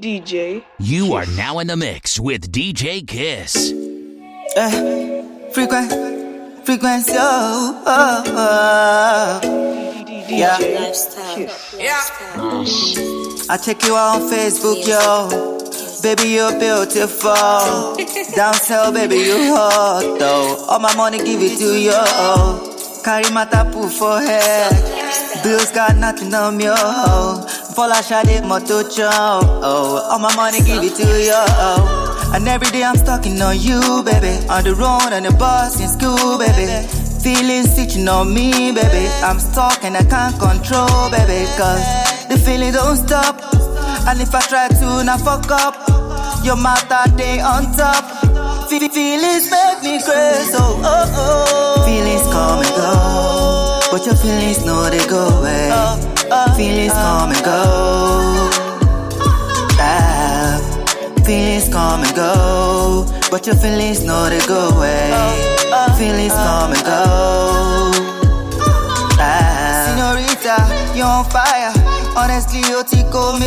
DJ. You are now in the mix with DJ Kiss. Uh, frequent, Frequencie, oh, oh, oh. Yeah. Yeah. I check you out on Facebook, yo. Baby, you're beautiful. Down south, baby, you hot, though. All my money, give it to you. Carry my tapu for head. Bills got nothing on me, oh. Fall shade moto chow. Oh, all my money, give it to you. Oh. And every day I'm stalking on you, baby. On the road on the bus in school, baby. Feelings sitting on me, baby. I'm stuck and I can't control, baby. Cause the feeling don't stop. And if I try to not fuck up, your mouth are day on top. Fe- Feelings make me crazy, oh, oh, oh. Feelings come and go, but your feelings know they go away. Feelings come and go. Ah, feelings come and go, but your feelings know they go away. Feelings come and go. Ah. Senorita, you're on fire. Honestly, you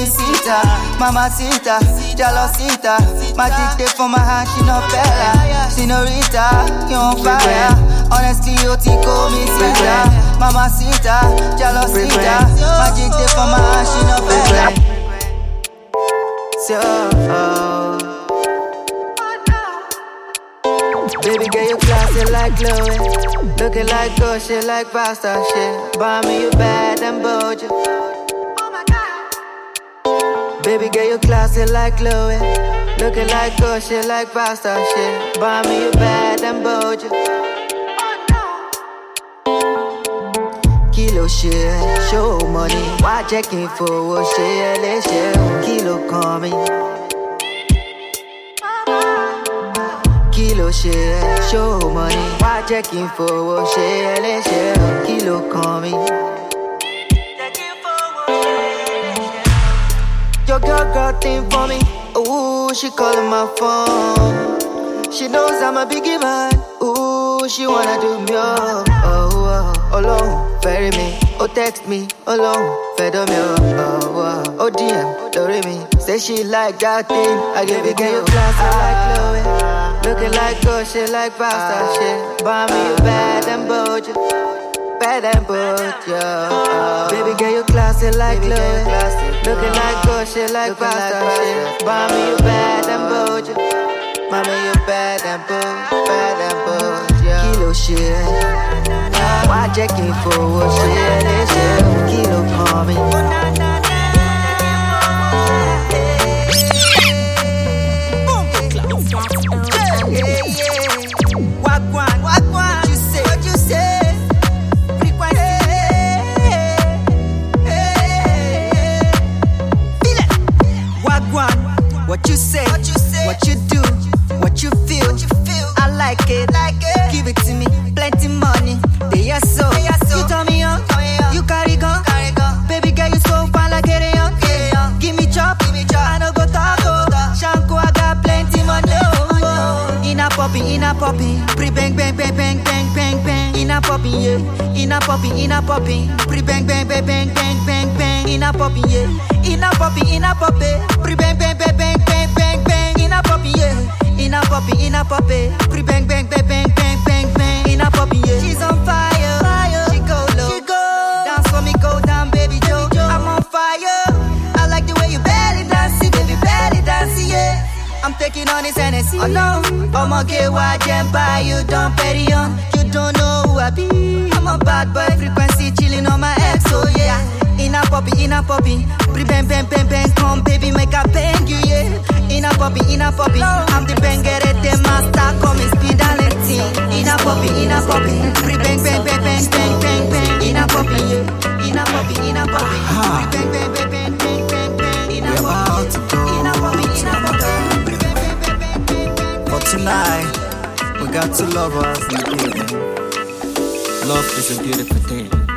Sita. Mama Sita, Jalosita. Magic day for my hand, she no bella. Senorita, you're on fire. Honestly, you tickle me, Sita. Mama Sita, Jalosita. Magic day for my hand, she no bella. So, oh. Baby girl, you classy like Chloe. Looking like gold, shit like pasta shit. Buy me you bad and bojo. Baby girl, you classy like Chloe. Looking like gold, shit like pasta shit. Buy me a bad and bojo. Kilo shit, show money. Why checking for what shit? Let's Kilo coming. Kilo ẹ́ show money jẹ́ kí n fowó ṣe ẹ́ léṣe ọ́ kí ló kàn mí. Your girl thing for me, ooh she calling my phone. She knows I'm a biggie man, ooh she wanna do me up. Oh, oh, Ọlọ́run fẹ́rí mi, ó text me, fẹ́ dán mi up. Oh, oh, oh ó DM lórí mi, say she like that thing, I give it to you. Classy like ah. Chloe. Looking like good shit, like pasta shit. Buy me you bad and bojo, bad and bojo. Baby girl, you classy like Chloe. Looking like good shit, like pasta shit. Buy me you bad and bojo, mama you bad and bojo, bad and bojo. Kilo shit, why checking for what shit? Kilo coming. What you say? What you say? What you do? What you feel? What you feel? I like it. Like it. Give it to me. Plenty money. They are so. They are so. You turn me on. You carry gun. Carry gun. Baby girl, you so fine like a young. Yeah. Give me chop. Give me chop. I no go talk. Shanko, I got plenty money. Oh. In a poppy, in a poppy. Pre bang bang bang bang bang bang bang. In a poppy, yeah. In a poppy, in a poppy. Pre bang bang bang bang bang bang bang. In a poppy, yeah. In a poppy, in a poppy. Pre bang bang bang bang. In a poppy, yeah. In a poppy, in a poppy. Pre bang bang bang bang bang bang bang. In a poppy, yeah. She's on fire. fire. She go low. She go. Dance for me, go down, baby Joe. I'm on fire. I like the way you belly dance, baby belly dance, yeah. I'm taking on this Hennessy. Oh no, I'ma get why jam by you don't petty on. You don't know who I be. I'm a bad boy, Frequencie chilling on my ex, oh yeah. In a poppy, in a poppy, pre bang bang bang bang, come baby make a bang you yeah. In a poppy, in a poppy, I'm the the master, come and speed and let's see. In a poppy, in a poppy, pre bang bang bang bang bang bang bang. In a poppy. In a poppy, in a poppy, pre bang bang bang bang bang bang bang. In a poppy, in a poppy, in a poppy. For tonight, we got lovers in the building. Love is a beautiful thing.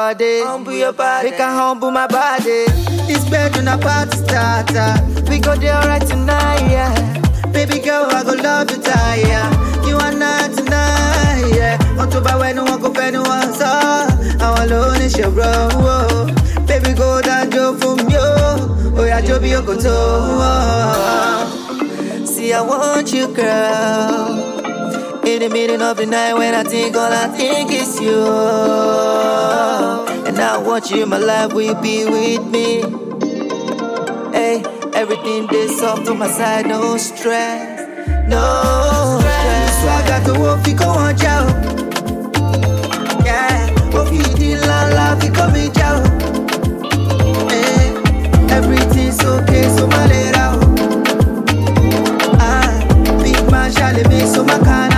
body. Humble your body. Make I humble my body. It's better than a party starter. We go there right tonight, yeah. Baby girl, I go love you tired. Yeah. You are not tonight, yeah. On to buy when no one go penny one saw. Our alone is your bro. Baby, go down, Joe from you. Oh, yeah, Joe be your go to. See, I want you, girl. In the middle of the night when I think all I think is you. And I want you in my life, will you be with me? Hey, everything this soft to my side, no stress, no stress. So I got the wolf, you go on jail. Yeah, did everything's okay, so my. Ah, so my kind.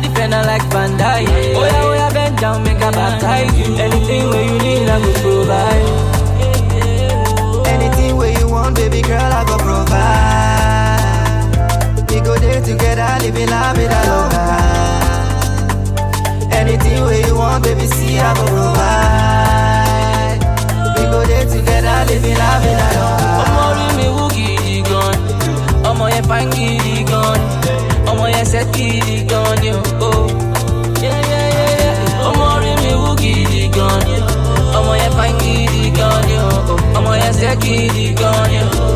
I a like Van Dyke. Oh yeah, oh yeah, bend down, make I baptize. Anything where you need, I will provide. Anything where you want, baby girl, I go provide. We go there together, living la vida loca. Anything where you want, baby, see, I go provide. We go there together, living la vida loca. ọmọ orí mi wú gidi gan ọmọ yẹn fa gidi gan ọmọ yẹn ṣe gidi gan ni o. Ọmọ orí mi wú gidi gan ọmọ yẹn fa gidi gan ni o. ọmọ yẹn ṣe gidi gan ni o.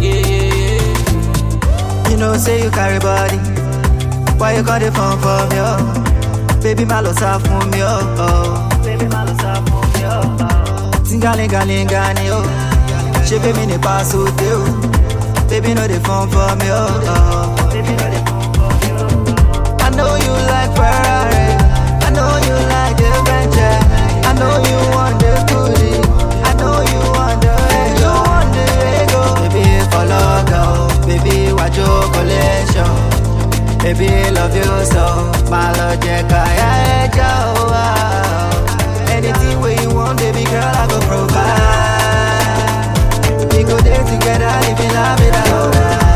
Yeah, yeah, yeah. You know, say you carry body. Why you got the phone for me? Oh? Baby, my love sá fún mi. Oh, oh. Baby, my love sá fún mi. Oh, oh. Tingalingalinga ni oh. Ṣé bébí ní paṣọ dé o? Baby, no dey phone for me. Oh, oh. Like Ferrari. I know you like the Bentley. I know you want the Gucci. I know you want the Lego. Baby, follow go. Baby, watch your collection. Baby, love you so. My love, Jack, I Anything where you want, baby girl, I go provide. We go there together, living la vida loca.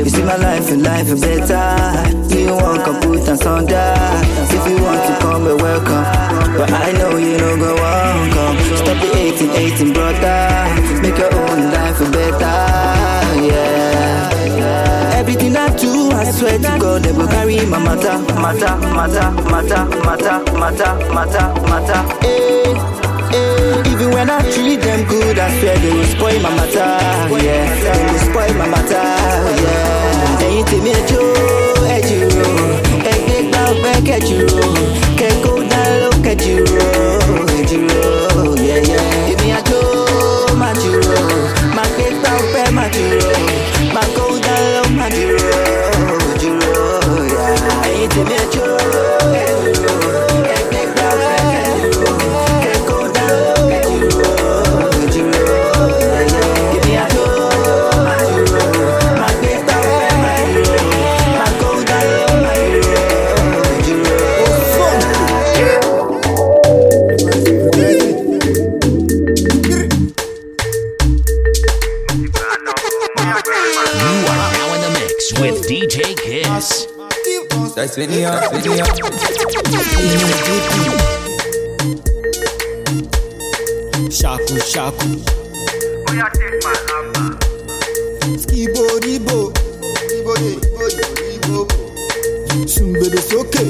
You see my life and life is better. You want to put and sunder. If you want to come, you're welcome. But I know you don't go on, come. Stop the 18, 18, brother. Make your own life better, yeah. Everything I do, I swear to God, they will carry my matter, matter, matter, matter, matter, matter, matter, matter. Hey. Even when I treat them good, I swear they will spoil my matter, yeah. They will spoil my matter, yeah. Ẹyin tèmi ẹjọ́ ẹjìrò, ẹgbẹ́ gbà ọgbẹ́ kẹjìrò, kẹ́kọ̀ọ́ dá ló kẹjìrò, ẹjìrò, yẹ́yẹ́. Èmi àjò máa jìrò, máa gbé gbà ọgbẹ́ máa jìrò, máa kó dá ló That's video, video. Shaku, shaku. Skibo, ribo. Sumbede sókè.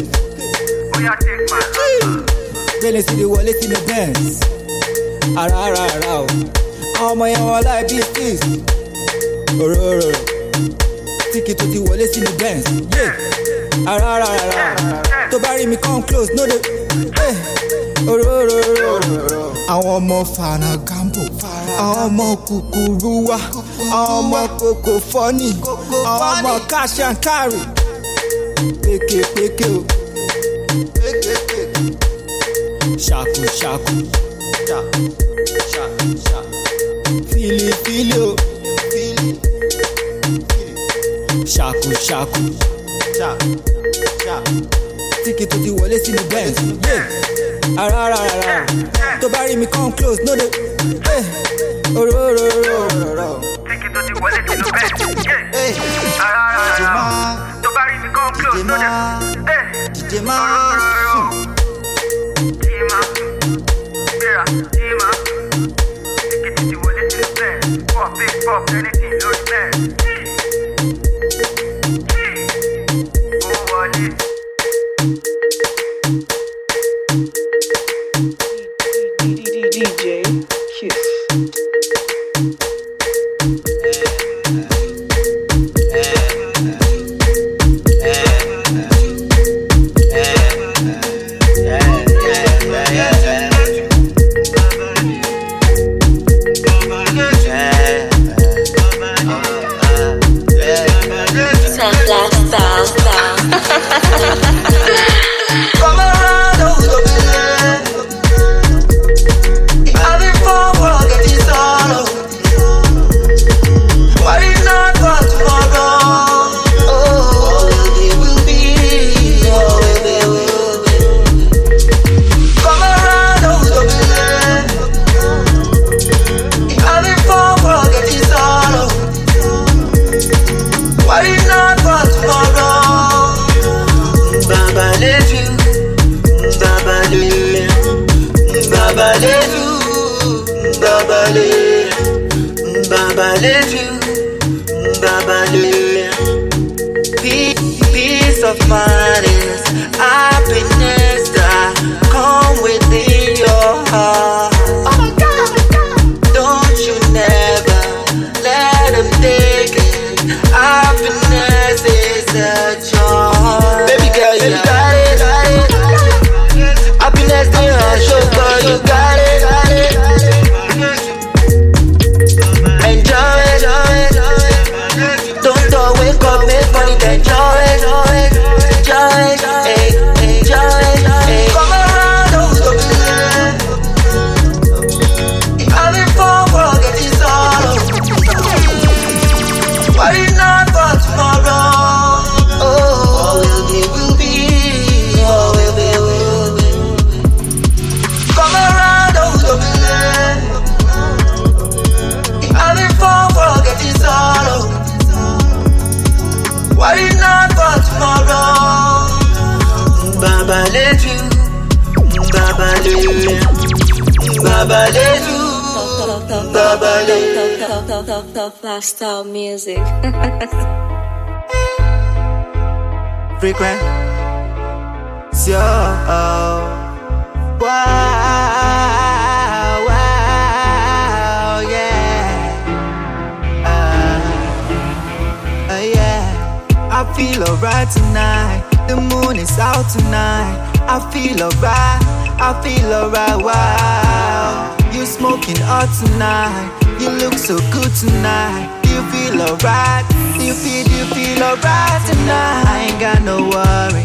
Bẹ́lẹ̀ sí ni wọlé sínú Benz. Ara ara ara o. Àwọn ọmọ yẹn wọn láì bíi six. Òróró. Tíkì tó ti wọlé sínú Benz. Yeah. Ara ara ara. Tó bá rí mi come close, no dey. Eh. Òróró. Àwọn ọmọ fara gambo. Àwọn ọmọ kúkúrú wá. Àwọn ọmọ kòkò fọ́nì. Àwọn ọmọ cash and carry. Pékè o. Ṣàkù ṣàkù. Fili o. Ṣàkù ṣàkù. Tíkì tó ti wọlé sínú Benz. Yeah. Ara ara ara. Tó bá rí mi come close, no dey. Eh. Òróró. Tíkì tó ti wọlé sínú bẹ́ẹ̀. Ara ara ara. Tó bá rí mi come close ló dé. Dìde máa sùn. Tí máa gbéra, tí máa. Tíkì tó ti wọlé sínú bẹ́ẹ̀. Pop pop anything lórí bẹ́ẹ̀. Frequent. So, wow, wow, yeah. Uh, uh, yeah. I feel alright tonight. The moon is out tonight. I feel alright. I feel alright. Wow. You smoking hot tonight. You look so good tonight. You feel alright? Do you feel, do you feel alright tonight? I ain't got no worry.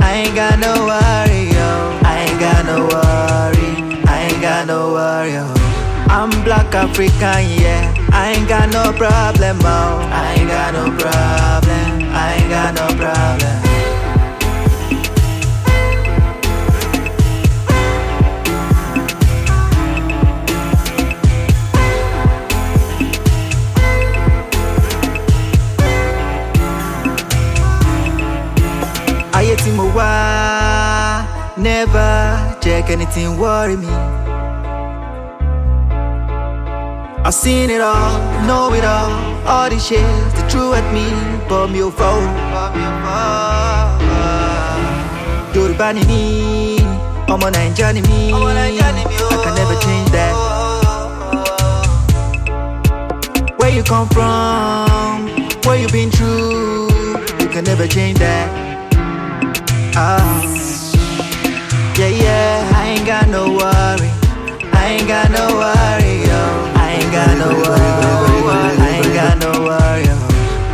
I ain't got no worry, yo. I ain't got no worry. I ain't got no worry, yo. I'm black African, yeah. I ain't got no problem, oh. I ain't got no problem. I ain't got no problem. Never jẹ́ anything worry me. I've seen it all, know it all, all these shit, the true at me, but fọ́ o. Yorùbá ni mí, ọmọ Naija ni mí, I can never change that. Where you come from, where you been through, you can never change that. Ah, yeah, yeah, I ain't got no worry. I ain't got no worry, yo. I ain't got no worry. I ain't got no worry, yo.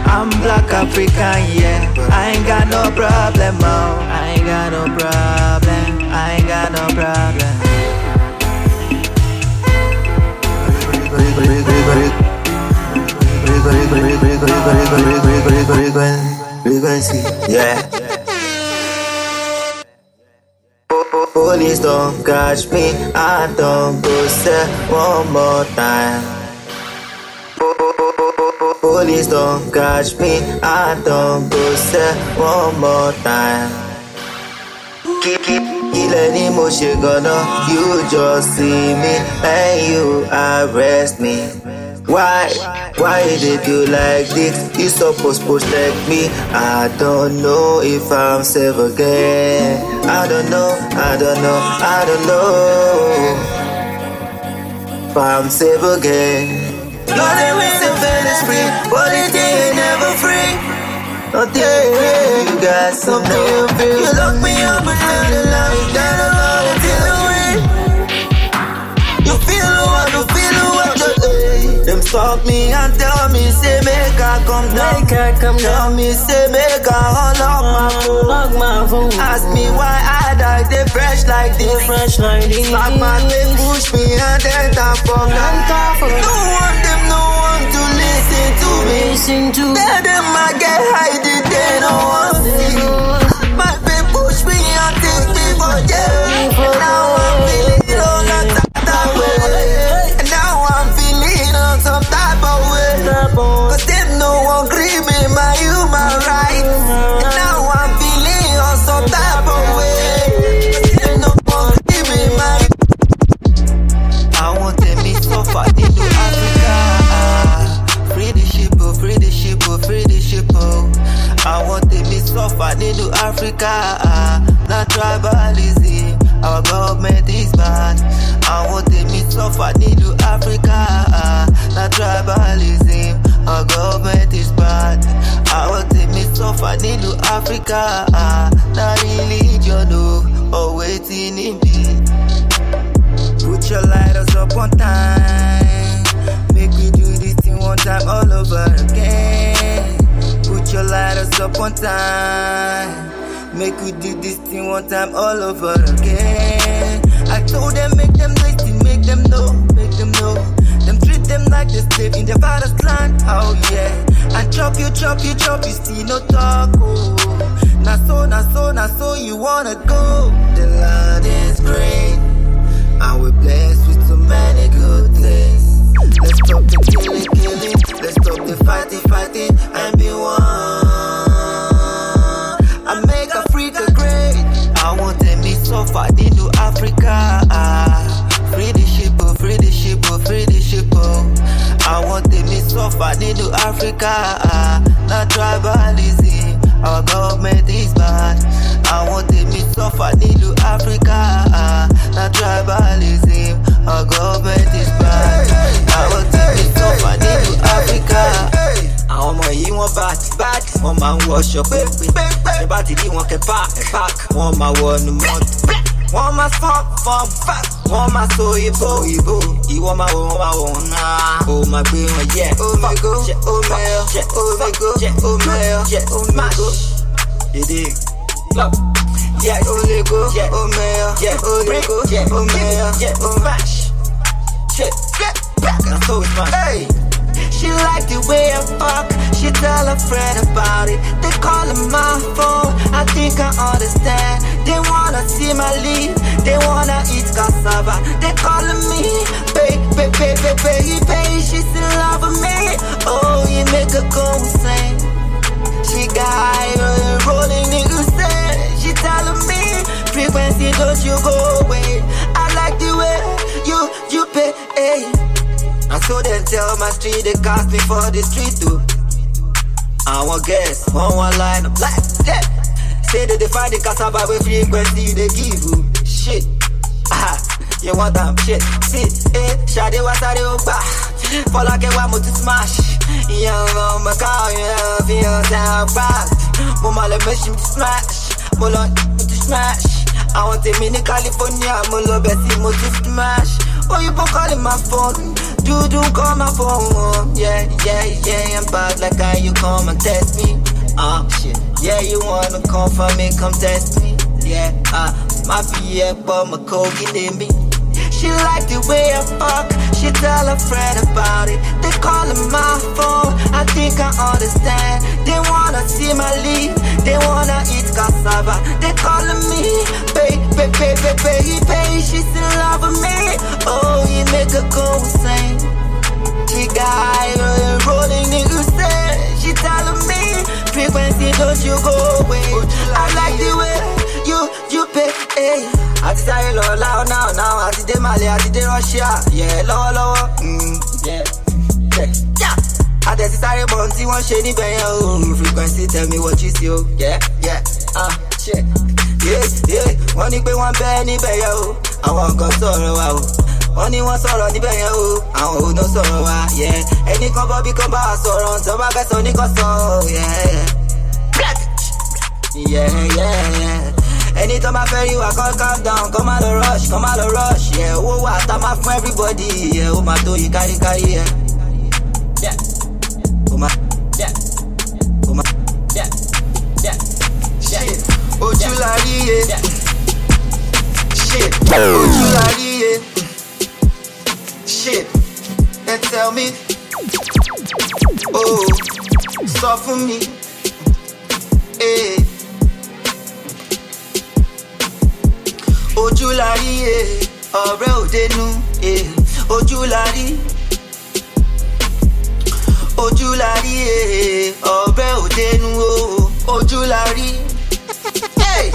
I'm black African, yeah. I ain't got no problem, oh. I ain't got no problem. I ain't got no problem. Yeah. Police don't catch me, I don't go say one more time. Police don't catch me, I don't go say one more time. Keep, keep, ni mo ṣe gan-an, you just see me and you arrest me. Why, why did you like this? You suppose protect me. I don't know if I'm safe again. I don't know, I don't know, I don't know if I'm safe again. Nothing we say is free, but it ain't never free. Nothing, you got something you. You lock me up and let the stop me and tell me say make I come down. Make I come Tell down. me say make I unlock my phone. Lock my phone. Ask me why I die, they fresh like this. Fresh like this. Slap my they push me and then tap for me. Then tap for me. No one them, no one to listen to me. Listen to Tell them I get high, they, they don't want see. My baby push me and take me for jail. Now I'm feeling all that type Cause them no one me my human rights. And now I'm feeling on some type of way. No one my sọ́fà nínú áfíríkà. free the ship o free the ship o free the ship o. àwọn tèmi sọ́fà nínú áfíríkà. na tribalism our government is bad. àwọn tèmi sọ́fà nínú áfíríkà. na tribalism our government is bad. àwọn tèmi sọ́fà nínú áfíríkà. na religion o or wetin e be. Put your lighters up on time. Make we do this thing one time all over again. Put your lighters up on time. Make we do this thing one time all over again. I told them make them listen, make them know, make them know. Them like they slave in their father's land. Oh yeah. And chop you, chop you, chop you, see no talk. Oh. So, now so, now so you wanna go. The land is great. And we're blessed with so many good things. Let's stop the killing, killing. Let's stop the fighting, fighting, and be one. Africa. Uh, Na tribalism, our government is bad. I want Àwọn tèmi suffer nílùú Africa. Uh, Na tribalism, our government is bad. I want Àwọn tèmi suffer nílùú Africa. Àwọn ọmọ yìí wọ́n bad bad, wọ́n máa ń wọṣọ pépé. Ṣé bá ti rí wọn kẹ́ park park, wọ́n máa wọnú mọ́tò. Wọ́n máa fọ́n fọ́n fat, wọ́n máa so ìbò ìbò. Ìwọ máa wò wọ́n máa wò wọ́n náà. Ó máa gbé wọn yẹ. Omego, ṣe omeo, ṣe omego, ṣe omeo, ṣe omego. Èdè club. Yes, omego, ṣe omeo, ṣe omego, ṣe omeo, ṣe omash. Shit, that's so it's fun. Hey. She like the way I fuck. She tell a friend about it. They call my phone. I think I understand. They wanna see my lead. They wanna eat cassava. They calling me, baby, baby, baby, baby. She's in love with me. Oh, you make her go insane. She got uh, rolling niggas say. She telling me, Frequencie, don't you go away. I like the way you you pay. And so they tell my street they cast me for the street too. I want guess, one one line of black. Yeah. Say they find the cassava with Frequencie they give you. Shit. Ah, you want them shit. See, eh, Shade was a real bah. For like a one to smash. Young on my car, yeah, I feel down fast. Mama let me smash. Molo to smash. I want a mini California, Molo Bessie, mo to smash. Oh, you been calling my phone. You do call my phone. Yeah, yeah, yeah. I'm bad like how you come and test me. Ah, shit. Yeah, you wanna come for me, come test me. Yeah, ah, my fear, but my coke in me. She like the way I fuck. She tell a friend about it. They calling my phone. I think I understand. They wanna see my lead. They wanna eat cassava. They calling me, baby, baby, baby, baby. She's in love with me. Oh, you make her go insane. She got uh, rolling niggas Frequencie, don't you go away. I like the way you you pay. Hey. àti sáré lọ láwọn náà náà àti dé màlẹ àti dé russia yẹ lọ́wọ́lọ́wọ́. mm, yeah, yeah, yeah. àtẹ̀sí sáré bọ̀ tí wọ́n ṣe níbẹ̀ yẹn o Frequencie tell me what you see o. Yeah, yeah, ah, shit. Yeah, yeah. wọ́n ní pé wọ́n bẹ́ níbẹ̀ yẹn o àwọn nǹkan sọ̀rọ̀ wa o wọ́n ní wọ́n sọ̀rọ̀ níbẹ̀ yẹn o àwọn òun ló sọ̀rọ̀ wa yeah. ẹnì kan bọ́ bí kan bá wa sọ̀rọ̀ tó bá fẹ́ sọ ní kan sọ o. Yeah, yeah, yeah, yeah. Ẹni tó bá fẹ́ rí wa kọ́ calm down kọ́ má lọ rush kọ́ má lọ rush yẹ owó wà tá máa fún everybody ó máa tó yí káríkárí yẹ. Ó máa. Ó máa. Ojú la rí shit. Ojú la rí yẹ shit ẹ tell me oh fún mi. Hey. ojú la rí e ọ̀rẹ́ òdenu e eh. ojú la rí ojú la rí e ọ̀rẹ́ òdenu o oh. ojú la Hey!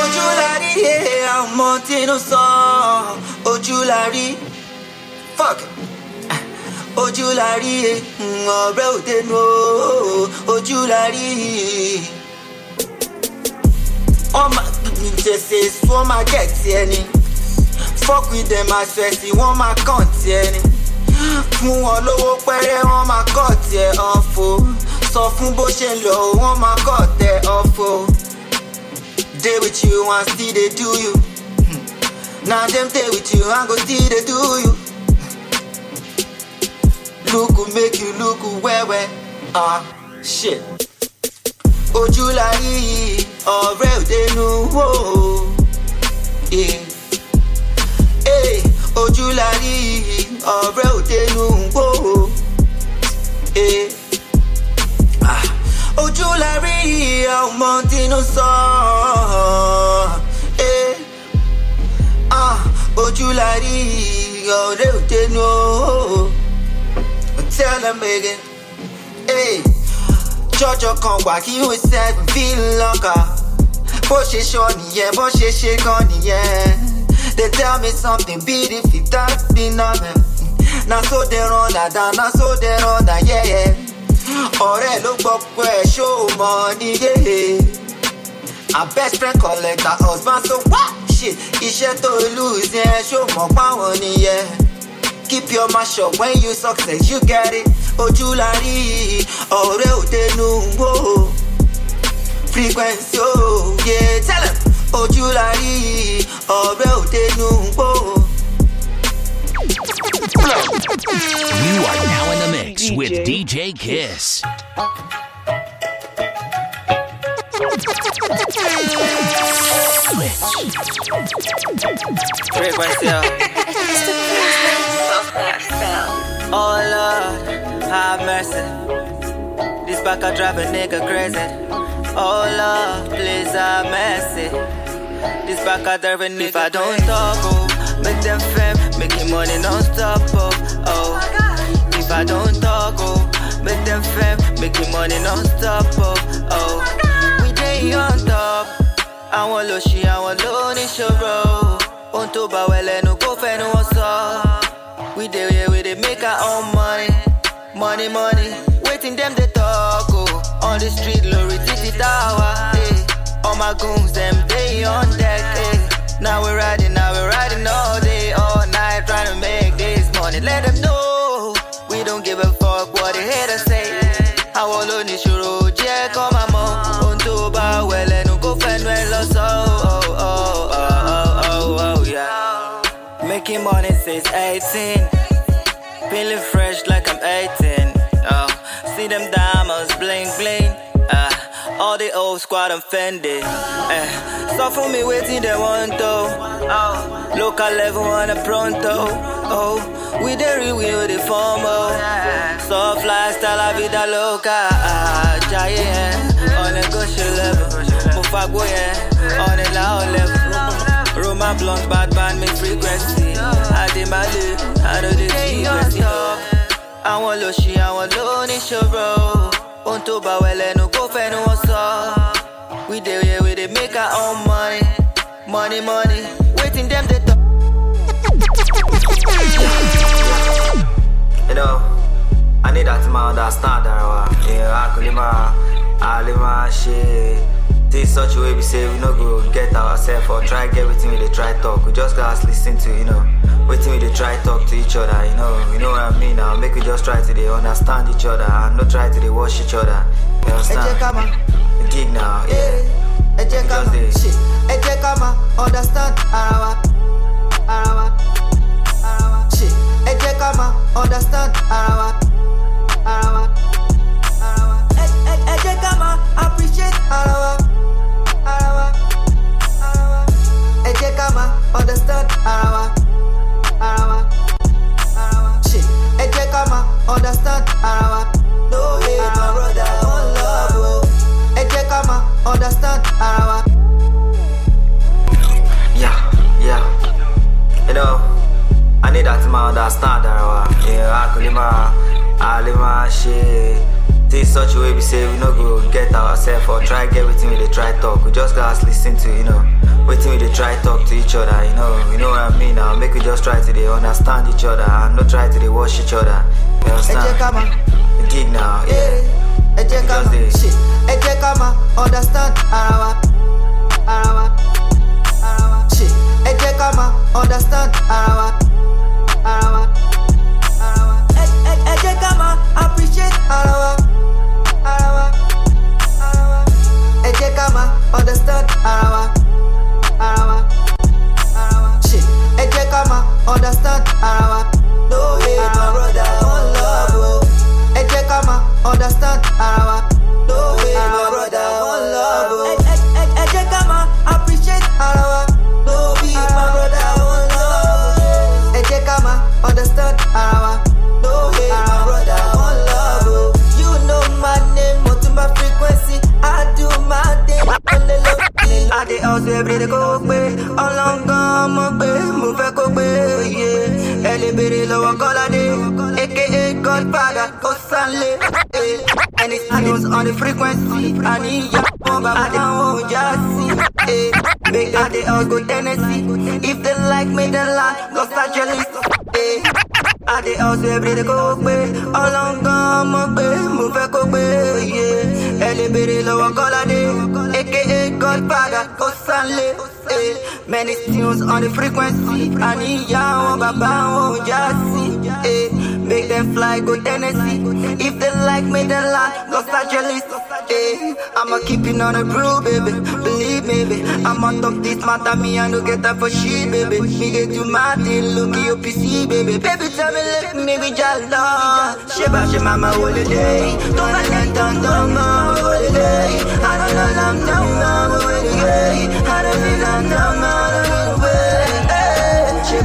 ojú la rí e ọmọ tínú sọ ojú la rí fuck ojú la rí e ọ̀rẹ́ òdenu o oh. ojú la rí. Ọmọ jẹsẹ wọn máa ẹni. Fuck with them aṣọ ẹsìn wọn máa kàn tí ẹni. Fún wọn lówó pẹrẹ wọn máa kọ tiẹ ọfọ sọ fún bó ṣe ń lọ wọn máa kọ tẹ ọfọ dey with you and still dey do you. Na dem dey with you and go still dey do you look who make you look well well ah shit ojú la rí ọ̀rẹ́ òdenu wò ó. Ojú la rí ọ̀rẹ́ òdenu wò ó. Ojú la rí ọmọ tínú sọ. Ah, ojú la rí ọ̀rẹ́ òdenu wò ó. Tell them again. Hey jọjọ kan wà kí o seven feel lọ́kà bó ṣe sọ nìyẹn bó ṣe ṣe gan nìyẹn they tell me something beautiful that's the number na so dey run na down na so dey run na yeah yeah. ọ̀rẹ́ ló gbọ́ pé ẹ̀ ṣó mọ̀ yéye. Our best friend collect her husband so what shit iṣẹ́ tó lose yẹn ṣó mọ̀ páwọn nìyẹn. Keep your mouth shut when you success you get it. Ojú la rí ọ̀rẹ́ òde nu wo. Frequencie o, yeah tell him. Ojú la rí ọ̀rẹ́ òde nu wo. You are now in the mix with DJ Kiss. Frequencie. Oh Lord, have mercy. This back I drive a nigga crazy. Oh Lord, please have mercy. This back I drive a nigga If I don't talk, oh, make them fame, making money non-stop, oh, oh. oh if I don't talk, oh, make them fame, making money non-stop, oh, oh. oh We on top, àwọn ló ṣì àwọn ló níṣòro. Ohun tó bá wẹ̀ lẹ́nu kó fẹ́nu wọn sọ. We dey here, we dey make our own money, money, money. Waiting them they talk, oh. On the street, lorry, titi tower, eh. All my goons, them they on deck, eh. Now we're riding, now since 18. Feeling fresh like I'm 18. Oh, see them diamonds bling bling. Uh, all the old squad offended. Eh, so for me waiting they want to. Oh, local level on a pronto. Oh, we the real we the formal. Soft lifestyle la vida loca. Ah, giant on a gush level. Mufagbo yeah, on a loud level. Roman blunt, bad man, make frequency. I did my live, I know the frequency. Àwọn ló ṣì àwọn ló níṣòro. Ohun tó bá wẹ̀ lẹ́nu kó fẹ́nu wọn sọ. We dey here, we dey make our own money. Money, money. Waiting them they talk. You know, I need that man understand that uh, yeah, I could live my, I live my shit. This such a way we say we no go get ourselves or try get everything we dey try talk. We just gotta listen to you know, waiting we dey try talk to each other. You know, you know what I mean now. Make we just try to dey understand each other and not try to they wash each other. You Ẹ jẹ́ ká understand? The gig now, yeah. ẹ jẹ́ ká Just máa dey- ṣe ẹ jẹ́ ká máa understand ara wa ara wa ara wa ṣe ẹ jẹ́ ká máa understand ara wa ara wa ara wa Ẹ- ẹ- ẹ jẹ́ ká máa appreciate ara ẹ jẹ́ ká máa understand ara wa ara wa ara wa ṣe ẹ jẹ́ ká máa understand ara wa. No hate my brother, one love o. Ẹ jẹ́ ká understand ara wa. Yeah, yeah. You know, I need that man understand uh, yeah, I could live such a way we say we no go get ourselves or try get everything we dey try talk. We just listen to you know, waiting we dey try talk to each other. You know, you know what I mean now. Make we just try to dey understand each other and not try to dey wash each other. You Ẹ jẹ́ ká understand? The gig now, yeah. ẹ jẹ́ ká Just ṣe ẹ jẹ́ ká máa understand ara wa ara wa ara wa ṣe ẹ jẹ́ ká máa understand ara wa ara wa ara wa Ẹ- ẹ- ẹ jẹ́ ká máa appreciate ara wa ẹ jẹ́ ká máa understand ara wa ara wa ara wa ṣe ẹ jẹ́ ká máa understand ara wa. No hate my brother, one love oh. o. Ẹ jẹ́ ká understand ara wa. No hate my brother, I dey hustle every day kó pé ọlọ́ngàn mọ̀ pé mo fẹ́ kó pé yé ẹ lè béèrè lọ́wọ́ kọ́ládé aka godfather ó sálé ẹni was on the frequency I need àníyá wọn bàbá àwọn ọjà sí make that dey hustle go tennessee. If they like me they like los angeles. I dey hustle every day kó pé ọlọ́ngàn mọ̀ pé mo fẹ́ kó pé yé ẹ lè béèrè lọ́wọ́ kọ́ládé aka godfather ó sálé. eh. Many tunes on the frequency àníyá wọn bàbá wọn ò já sí. Make them fly go Tennessee. If they like me then like Los Angeles. eh. I'ma keep it on the brew baby. Believe me baby. I'ma top this matter me I no get that for shit baby. Me get to my thing look at your PC baby. Baby tell me let me be jala Sheba she mama holiday. Don't let them down down mama holiday. I don't know them down mama holiday. I don't need them down mama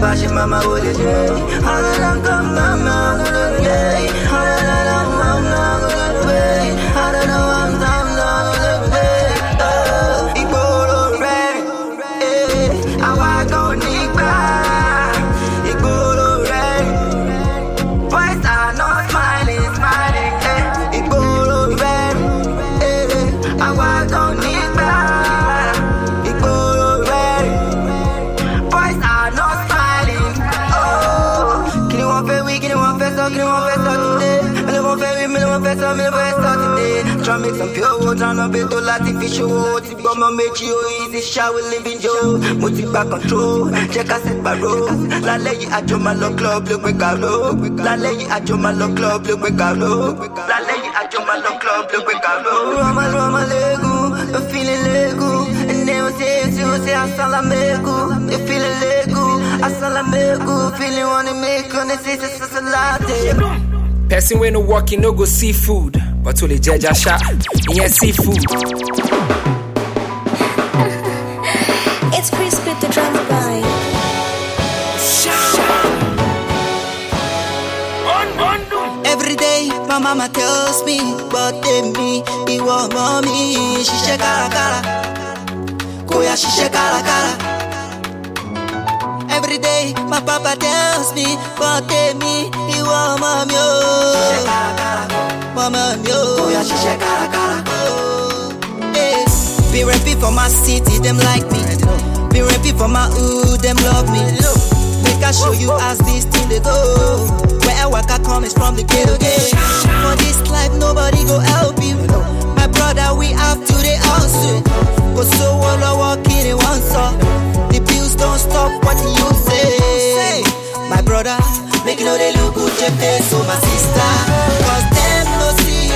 Sheba she mama holiday I don't know them mama holiday I don't know them fi ṣòwò ti gbọ́ ọmọ méjì o easy ṣáwé living jo mo ti gba control jẹ́ ká set pàrọ̀ lálẹ́ yìí àjọ máa lọ club ló gbé gàló lálẹ́ yìí àjọ máa lọ club ló gbé gàló lálẹ́ yìí àjọ máa lọ club ló gbé gàló. rọ́mọ rọ́mọ lẹ́gùn ló feeling lẹ́gùn ẹni ó ṣe é ṣe ó ṣe àṣàlámẹ́gùn feeling lẹ́gùn àṣàlámẹ́gùn feeling ni mẹ́kàn ní ṣe ṣe ṣe ṣe láti. Person wey no he no go see food. But to the judge a shot, he seafood. It's Chris with the drums guy. Every day, my mama tells me, but then me, ìwọ ọmọ mi, ṣiṣẹ́ kárakára. Kò yá ṣiṣẹ́ kárakára. Every day, my papa tells me, but then me, ìwọ ọmọ mi o. Mama mi o. Kò yá ṣiṣẹ́ kárakára. Hey. Be rapping for my city, them like me. Be rapping for my hood, them love me. Make I show you as this thing they go. Where I work, I come is from the ghetto gate. For this life, nobody go help you. My brother, we have to the hustle. Go so all I walk in once up. The bills don't stop what you say. My brother, make you know they look good, face, so my sister. Cause no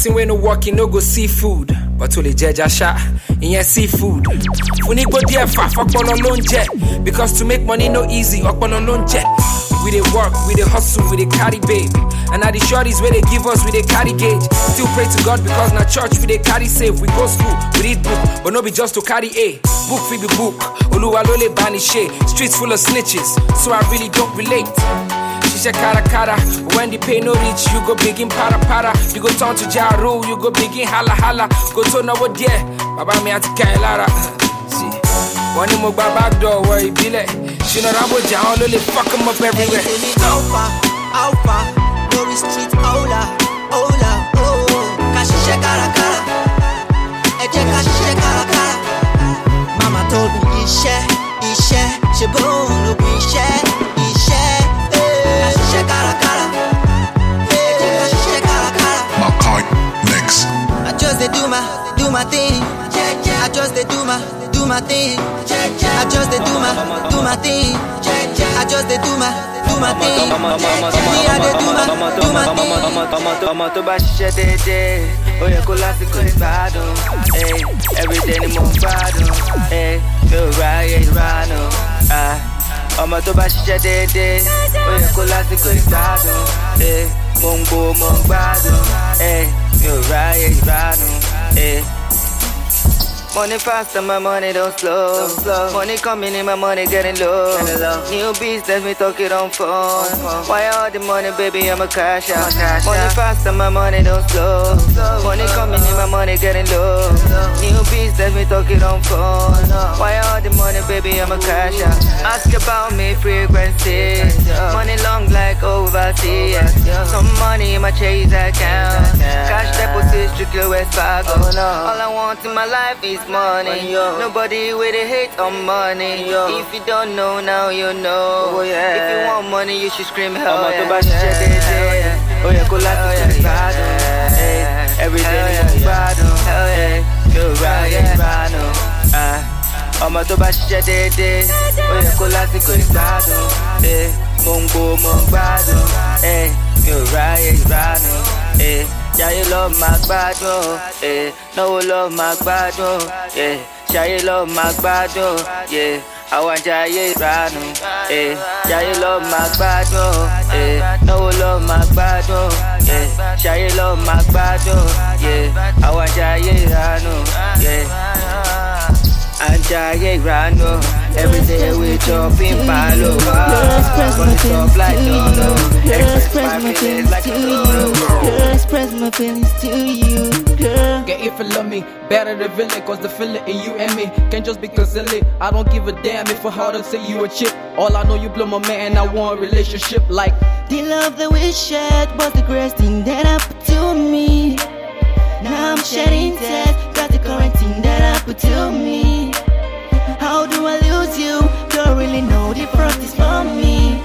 Person wey no work, no go see food. But to the judge a shot, he ain't seafood. Funi go there fa fọpọlọ ló ń jẹ. Because to make money no easy, ọpọlọ ló ń jẹ. We dey work, we dey hustle, we dey carry babe. And now the shorties where they give us, we dey carry gauge. Still pray to God because na church we dey carry save. We go school, we read book, but no be just to carry A. Book fi be book, Oluwa lè ṣe. Streets full of snitches, so I really don't relate. Ṣiṣẹ́ kárakára, when the pay no reach, you go begin para para. You go turn to Jaru, you go begin hala hala. Go tó náwó díẹ̀, bàbá mi àti ká ẹ lára. See, Wọ́n ní mo gba backdoor wọ ìbílẹ̀. Ṣìnà Rambo jà wọ́n ló lè fuck 'em up everywhere. How far, how far, Glory Street, hola, hola, oh. Kashishe kara kara, eje kashishe kara kara. Mama told me iṣẹ́, iṣẹ́, ṣe bóun my, thing. I just dey do my, do my thing. I just dey do my, do my thing. I just dey do my, do my thing. Me I dey do my, do my thing. ọmọ tó bá ṣiṣẹ́ déédéé ó yẹ kó lásìkò ìgbádùn eh, everyday ni mo ń gbádùn eh, mi ò ráyè ìranù ah. ọmọ tó bá ṣiṣẹ́ déédéé ó yẹ kó lásìkò ìgbádùn eh, mo ń gbó mo ń gbádùn eh, mi ò ìranù. Money fast and my money don't slow. Money coming in, my money getting low. New business, me talk it on phone. Why all the money, baby? I'm a cash out. Money fast and my money don't slow. Money coming in, my money getting low. New business, me talk it on phone. Why all the money, baby? I'm a cash out. Ask about me frequency. Money long like overseas. Some money in my chase account. Cash deposit strictly Wells Fargo. Oh, all I want in my life is money. Yo. Nobody with a hate on money. If you don't know now, you know. If you want money, you should scream hell ọmọ tó yeah. bá ṣiṣẹ́ déédéé ó yẹ kó láti fún ìgbádùn everyday ni mo gbádùn mi ò ráyè ìgbádùn ah, ọmọ tó bá ṣiṣẹ́ déédéé ó yẹ kó lásìkò ìgbádùn. Mo ń gbó mo ń gbádùn. Ráyè ṣayé love máa eh. No you love máa yeah yeah you love máa yeah. I want jayé ìranù Yeah, you love máa eh. No you love máa gbádùn Yeah, you love máa gbádùn ẹ̀ àwọn yeah. ìranù ẹ̀ àjayé ìranù every day we chopping palo. Gonna stop like no no. Express my feelings like no no. express my feelings to you, girl. Get if you love me, better the villain, cause the feeling in you and me can't just be silly. I don't give a damn if a hard to say you a chip. All I know you blow my man, I want a relationship like The love that we shared was the greatest thing that happened to me. Now I'm shedding tears, got the current thing that happened to me. How do I lose you? Don't really know the is for me.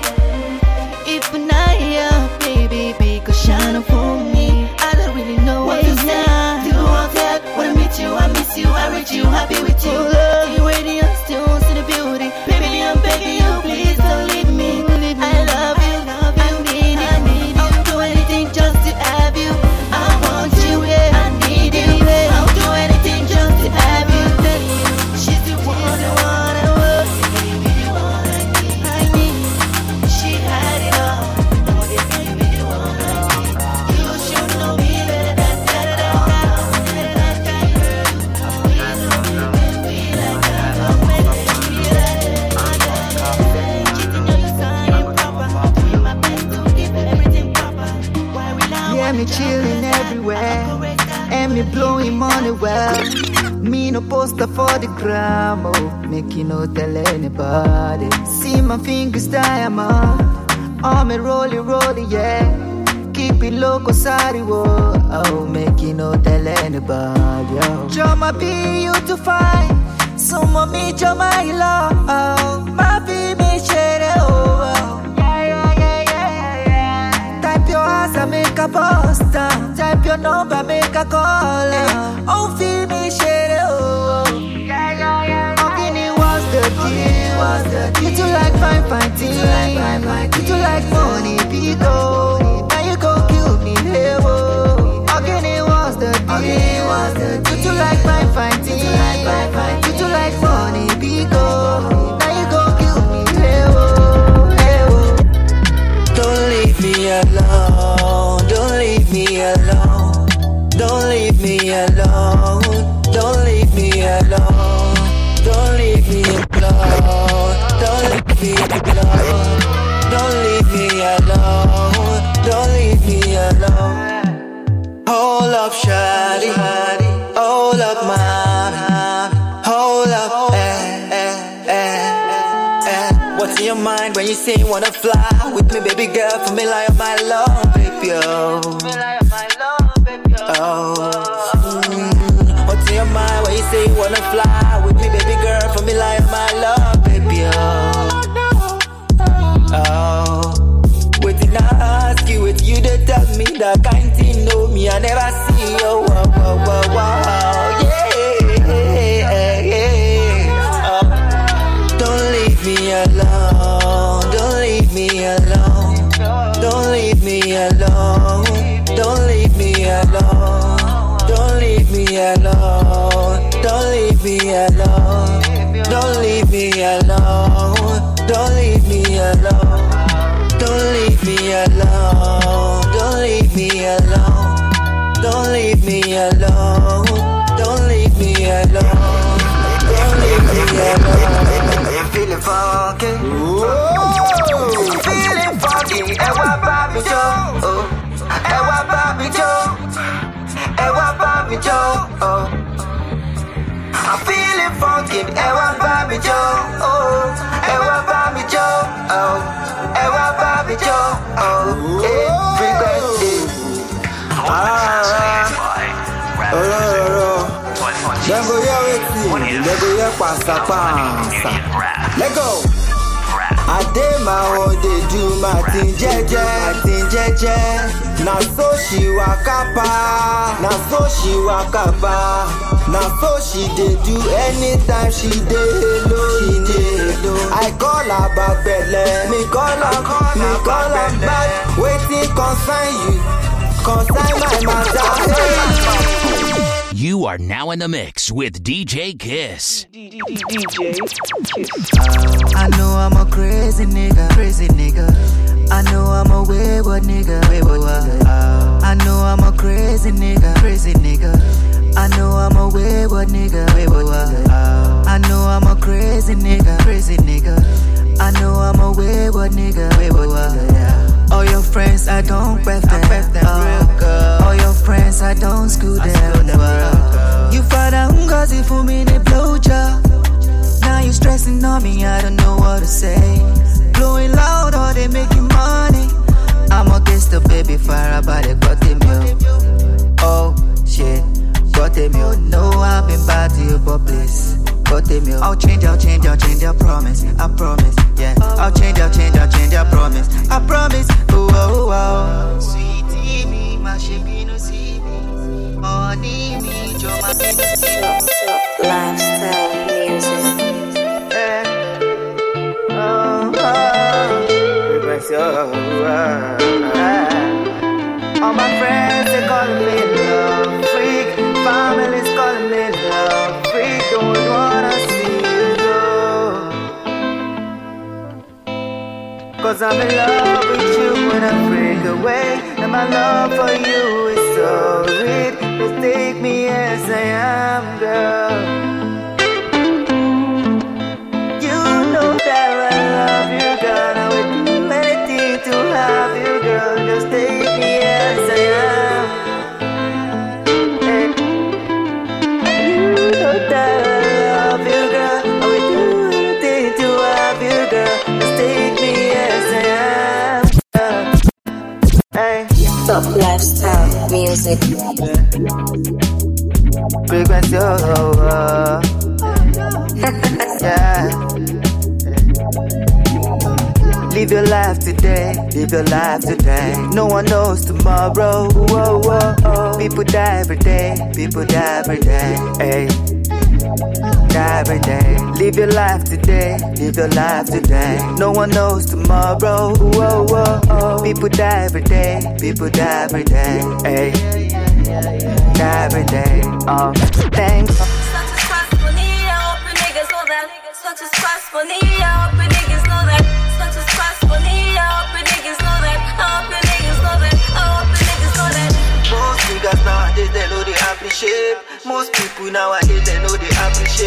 If not here, baby, because shine for me. I don't really know what to say. Do all that when I meet you, I miss you, I reach you, happy with you. No poster for the gram, oh. Make you no tell anybody. See my fingers diamond. On me rolly rolly, yeah. Keep it loco, sorry, whoa. Oh, make you no tell anybody, oh. Jama be you to find. So mommy, Jama, love. My be me share oh. oh. Type your answer, make a poster. Type your number, make a call. Oh, thing. You like money, people. Now you go kill me, hey, whoa. Oh, Guinea, what's the deal? You like fine thing. You like money, people. Now you go kill me, hey, whoa, hey, whoa. Don't leave me alone. Don't leave me alone. Don't leave me alone. Don't leave me alone. Don't leave me alone. Don't leave me alone. Alone. Don't leave me alone. Hold up, shawty. Hold up, mommy. Hold up, eh, eh, eh, eh. What's in your mind when you say you wanna fly with me, baby girl? For me, like my love, baby, oh. Oh. Mm. What's in your mind when you say you wanna fly me, I see you. Oh, wow, wow, wow. Yeah. Oh. Don't leave me alone. Don't leave me alone. Don't leave me alone. Don't leave me alone. Don't leave me alone. Don't leave me alone. Don't leave me alone. Don't leave me alone. Don't leave me alone. Don't leave me alone. Don't leave me alone. Don't leave me alone. Oh. I'm feeling funky. Feeling funky. Ẹ wá bá mi jó. Ẹ wá bá mi jó. Ẹ wá bá mi jó. I'm feeling funky. Ẹ wá bá mi jó. ọlọ́rọ̀rọ̀ dẹ́gbò yẹ wetin dẹ́gbò yẹ pàṣàpàṣà lẹ́gọ̀. Adé máa wọn dey do Martin jẹ́jẹ́ Martin jẹ́jẹ́ na so she waka pa na so she waka pa na so she dey do anytime she dey hello. she dey hello. I call her back belle me call her. me call am back wetin concern you concern my matter. Hey. You are now in the mix with DJ Kiss. I know I'm a crazy nigga, crazy nigga. I know I'm a wayward nigga, wayward nigga. I know I'm a crazy nigga, crazy nigga. I know I'm a wayward nigga, wayward nigga. I know I'm a crazy nigga, crazy nigga. I know I'm a wayward nigga, wayward nigga. All your friends, I don't breath them. Uh, all your friends, I don't screw them. well. You out Ngozi for me, they blow job. Now you stressing on me, I don't know what to say. Blowing loud or they making money. I'm against the baby fire, but they got them. Oh shit, got them. No, I've been bad to you, but please. I'll change, I'll change, I'll change, I promise, I promise, yeah. I'll change, I'll change, I'll change, I promise, I promise. Cause I'm in love with you when I break away. And my love for you is so real. Just take me as I am, girl. You know that I love you, girl. I would do anything to have you, girl. Just Lifestyle music. Frequencie, oh, oh, oh. yeah. Live your life today, live your life today. No one knows tomorrow. Whoa, whoa, oh. People die every day, people die every day. Hey. Die every day. Live your life today, live your life today. No one knows tomorrow. Whoa, whoa, oh. People die every day, people die every day. Hey, die every day. Oh, thanks. I hope niggas know that. I hope niggas know that. I hope niggas know that. I hope niggas know that. I hope niggas know that. Most niggas they know they appreciate. Most people nowadays they know they appreciate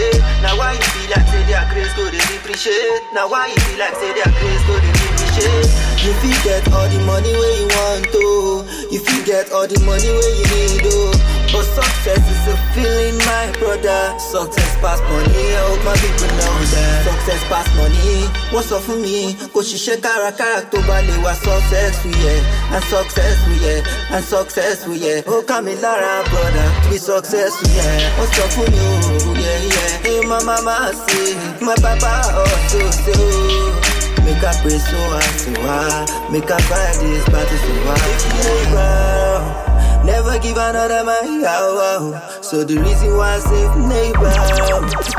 they depreciate? Now why you feel like say their grace go they depreciate? You feel get all the money where you want to. if You get all the money where you need to. But success is a feeling, my brother. Success pass money, I hope my people know that. Success pass money, what's up for me? Kò ṣiṣẹ́ kárakára tó bá lè wá successful, yeah. And successful, yeah. And successful, yeah. Ó ká mi lára, brother, be successful, yeah. Oh, what's up for me, my mama say, my papa also oh. Make I pray so hard, so hard. Make I fight this battle so hard. Never give another man hour. So the reason why I save neighbor.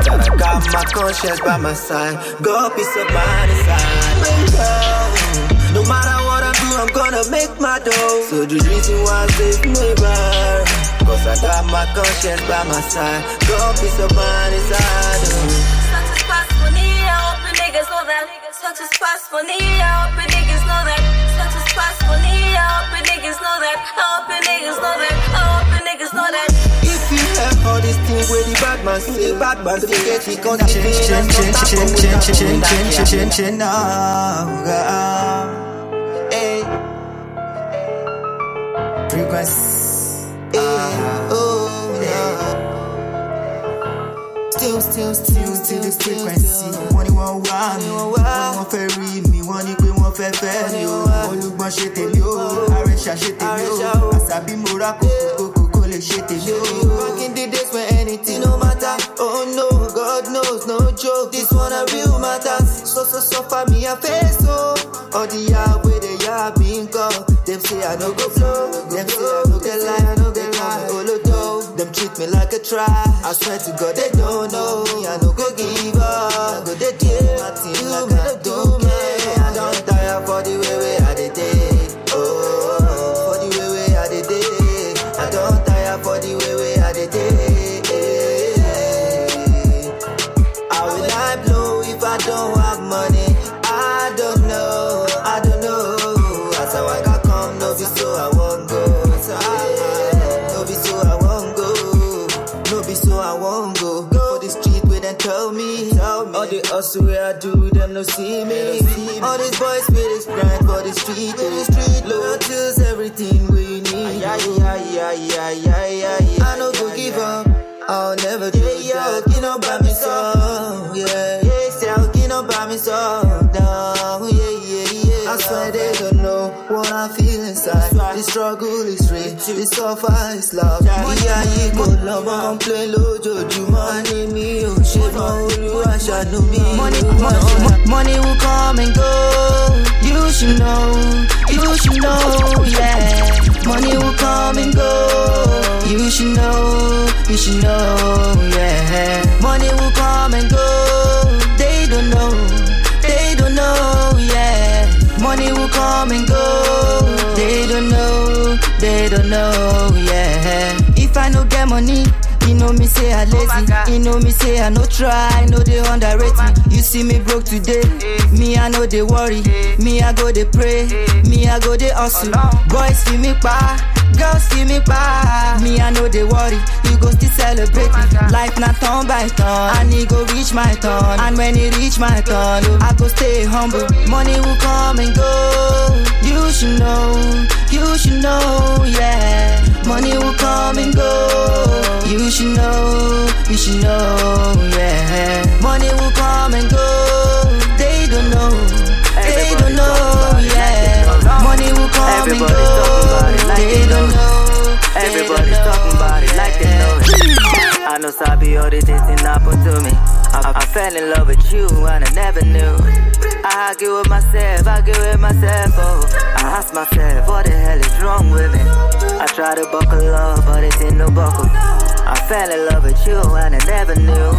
That I got my conscience by my side. God peace of mind inside. Neighbor. No matter what I do, I'm gonna make my dough. So the reason why I save neighbor. Cause I got my conscience by my side. Don't be so blind inside. For me, I hope the niggas know that. For me, I hope the niggas know that. For me, I hope the niggas know that. I hope the niggas know that. I hope the niggas know that. All these things the bad man bad man get it, cause I'm Frequencie. Oh. Still, still, still, still the frequency. Wọ́n ní wọ́n wá mi, wọ́n ní wọ́n fẹ́ rí mi, wọ́n ní pé wọ́n fẹ́ fẹ́ mi o. Olùgbọ́n ṣe tèmi o, àrẹ̀ṣà ṣe tèmi o. Àṣàbí mo rà kókó kókó kó lè ṣe tèmi o. Back in the days when anything no matter, oh no, God knows, no joke. This one a real matter. So, so, so for me, I face so. All the yard where they being go. Them say I no go flow. Them say I no get lie, I no get lie. Olodo. Them treat me like a try. I swear to God, they don't know. Me, I no go give up. I go they deal team like I don't care. I don't tire for the way we hustle where I do, them no see me. All these boys with this grind for the street, for the street. Loyalty's everything we need. Yeah, yeah, yeah, yeah, yeah, yeah, yeah. I no go give up. I'll never yeah, yeah, you know by me so yeah, struggle is real, the suffer is love. Yeah, you go love, complain lójoojúmọ́ ní mi ò ṣe mọ́ olúwa ṣàánú mi. Money will come and go. You should know, you should know, yeah. Money will come and go. You should know, you should know, yeah. Money will come and go. They don't know, they don't know, yeah. Money will come and go. Don't know, they don't know, yeah. If I no get money, you know me say I lazy. you know me say I no try, no they underrate me. You see me broke today, me I know they worry. Me I go they pray, me I go they hustle. Boys feel me pa, girls feel me pa. Me I know they worry, you go still celebrate me. Life not turn by turn, and it go reach my turn. And when it reach my turn, oh, I go stay humble. Money will come and go. You should know, you should know, yeah. Money will come and go. You should know, you should know, yeah. Money will come and go. They don't know, they don't know, yeah. Money will come Everybody's talking about it like They they don't know. Everybody's talking about it like they know it. I know Sabi all the things that happen to me. I, I fell in love with you and I never knew. I argue with myself, I argue with myself. Oh, I ask myself, what the hell is wrong with me? I try to buckle up, but it ain't no buckle. I fell in love with you and I never knew.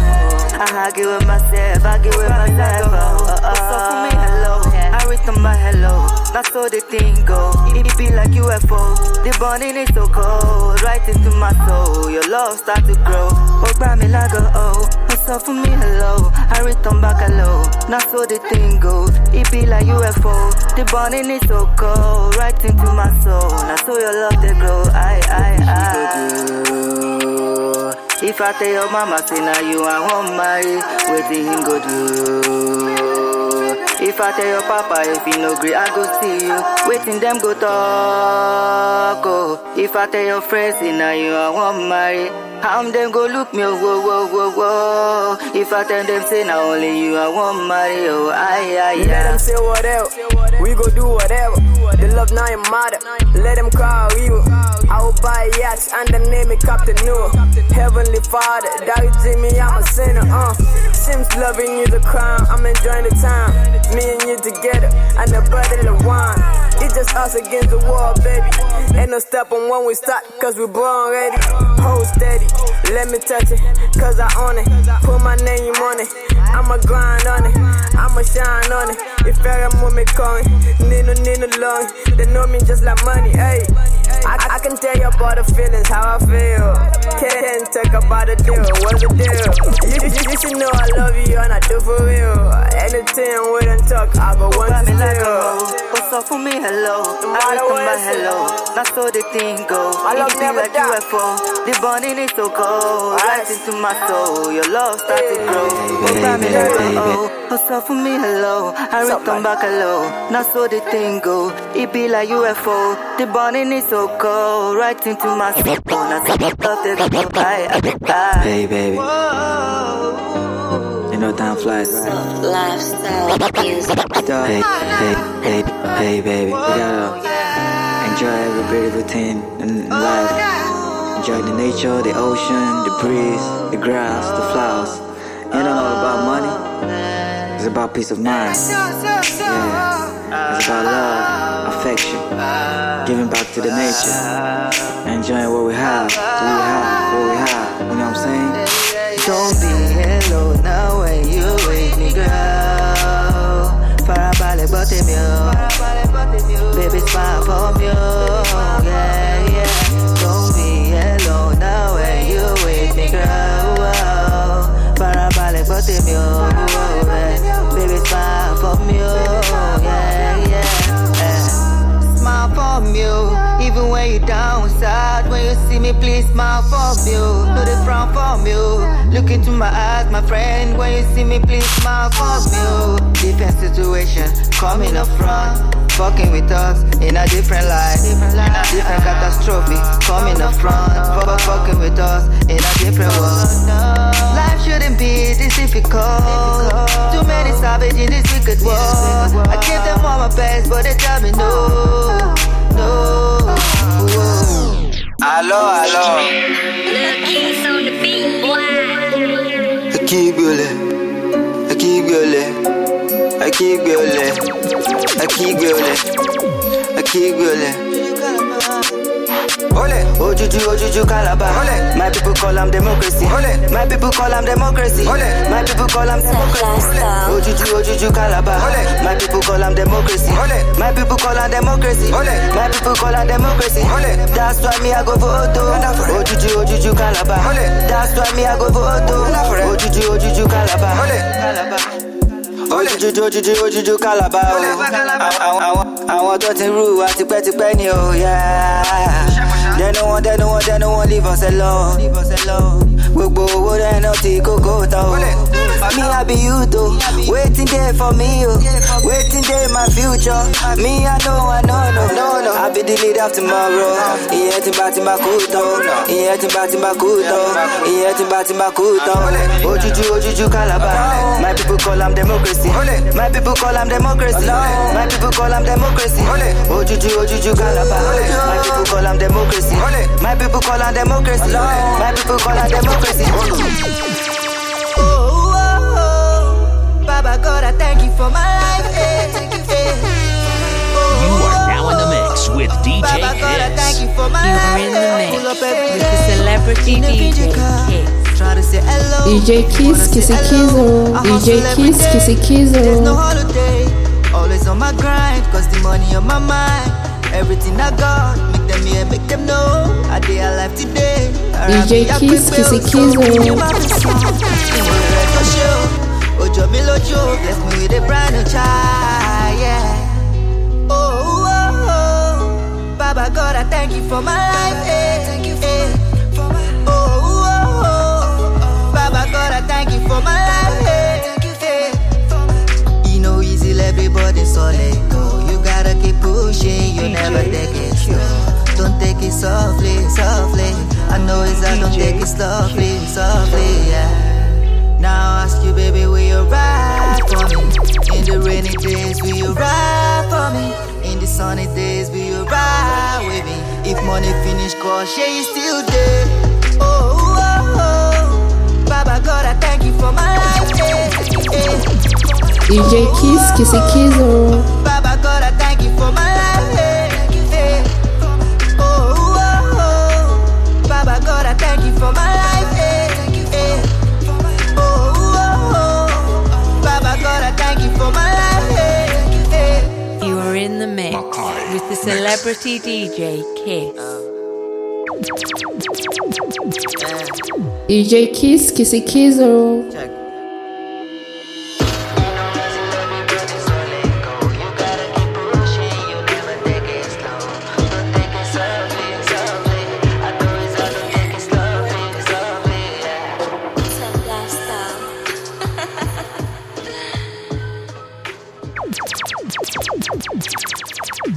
I argue with myself, I argue with myself. Oh, oh, oh. So for me, hello. I return my hello. That's how the thing go. It be like UFO. The bonding is so cold, right into my soul. Your love start to grow. Oh, grab me like a oh. What's up for me? Hello. I return back hello. That's how the thing goes. It be like UFO. The bonding is so cold, right into my soul. That's how your love they grow. I, I, I. If I tell your mama, say now you I won't marry, waiting him go do. If I tell your papa, if he no agree, I go see you. Waiting them go talk. Oh. If I tell your friends, now you I won't marry. How them go look me, oh, whoa, whoa, whoa, whoa. If I tell them, say now only you I won't marry, oh, I, I, Let them say whatever. We go do whatever. The love now ain't matter. Let them call evil. I will buy yachts and the name it Captain Noah. Heavenly Father, Daddy Jimmy, I'm a sinner. Uh. Sims loving you the crime. I'm enjoying the time. Me and you together and a bottle of wine. It's just us against the wall, baby. Ain't no stopping when we start, cause we born ready. Hold steady, let me touch it, cause I own it. Put my name on it, I'ma grind on it, I'ma shine on it. If I am me calling, Nino Nino long, they know me just like money, ayy. I, I can tell you about the feelings, how I feel. Can't talk about the deal, what's the deal? You, you, you should know I love you and I do for real. Anything we don't talk, I go one to still. What's up for me? Hello. I return my hello. That's how the thing go. My love it be never like die. UFO. The bonding is so cold. Right into my soul. Your love start to grow. What's oh. up, me like. What's up for me? Hello. I return back hello. Now how the thing go. It be like UFO. The burning is so cold. Right into my soul. That's how love to go. I, I, I. Hey, baby. You know time flies, right? Lifestyle music. Hey, hey, hey, hey, baby. We gotta enjoy every beautiful thing in life. Enjoy the nature, the ocean, the breeze, the grass, the flowers. It ain't all about money. It's about peace of mind. Yeah. It's about love, affection, giving back to the nature, enjoying what we have, what we have, what we have. You know what I'm saying? Don't be alone now when you with me, girl. Farabalẹ̀ gbọ́ tèmi o. Baby, smile for me. Yeah, yeah. Don't be alone now when you with me, girl. Farabalẹ̀ gbọ́ tèmi o. Baby, smile for me o. Yeah, yeah. Eh. Smile for me. Even when you down sad, when you see me, please smile for me o. No dey frown for me. Look into my eyes, my friend. When you see me, please smile for me. Different situation, coming up front. Fucking with us in a different light, in a different catastrophe. Coming up front, fuck fucking with us in a different world. Life shouldn't be this difficult. Too many savage in this wicked world. I give them all my best, but they tell me no, no. Aló, aló. Akígbélé, akígbélé, akígbélé, akígbélé, akígbélé. Ole. Ojuju, Ojuju, Calabar. Ole. My people call them democracy. Ole. My people call them democracy. Ole. My people call them democracy. Ojuju, Ojuju, Calabar. Ole. My people call them democracy. Ole. My people call them democracy. Ole. My people call them democracy. Ole. That's why me I go vote. Ojuju, Ojuju, Calabar. Ole. That's why me I go vote. Ojuju, Ojuju, Calabar. Ole. Calabar. Ojuju, Ojuju, Calabar. Ole, oh. Calabar. Àwọn- tó ti rú wa tipẹ́tipẹ́ ni o, yeah. They no one, they no one, they no one leave us alone. Gbogbo owó rẹ̀ náà ti kókó tán o. Me I be you though, waiting there for me o. Waiting there my future. Me I know, I know, no, no, no. I be the leader of tomorrow. Ìyẹn tí bá ti bá kú tán. Ìyẹn tí bá ti bá kú tán. Ìyẹn tí bá ti bá kú tán. Ojújú ojújú Calabar. My people call am democracy. My people call am democracy. My people call am democracy. Ojújú ojújú Calabar. My people call am democracy. My people call am democracy. My people call am democracy. Oh, oh, oh. Baba God, I thank you for my life. Oh, You are now in the mix with DJ Baba God, I thank Kiss. you for my You life. are in the mix Pull up every with the celebrity DJ Kiss. Try to say hello. DJ Kiss, Kissy. Kizzo. DJ Kiss. Kissy There's no holiday. Always on my grind, cause the money on my mind. Everything I got, make them hear, make them know. I day alive today. Around DJ me, I Kiss, quick Kissy bills, Kizzo. so you my response. Ìwọ rẹ̀ tó ṣe o, òjò mi lójú o, bless me with a brand new child, yeah. Oh, oh, oh, Baba God, I thank you for my life. eh, Thank you for Oh, oh, oh, Baba God, I thank you for my life. eh. You know easy, everybody solid. Oh, you gotta keep pushing, you never take it slow. Don't take it softly, softly. I know it's hard, don't take it softly, softly, yeah. Now I ask you, baby, will you ride for me? In the rainy days, will you ride for me? In the sunny days, will you ride with me? If money finish, cause yeah, you still there. Oh, oh, oh. Baba God, I thank you for my life. eh, eh. DJ Kiss, Kissy Kizzo. Thank you for my life. eh, eh. Oh, oh, oh. Baba God, I thank you for my life. eh, eh. You are in the mix with the celebrity DJ Kiss. DJ Kiss, Kissy Kizzo. Check.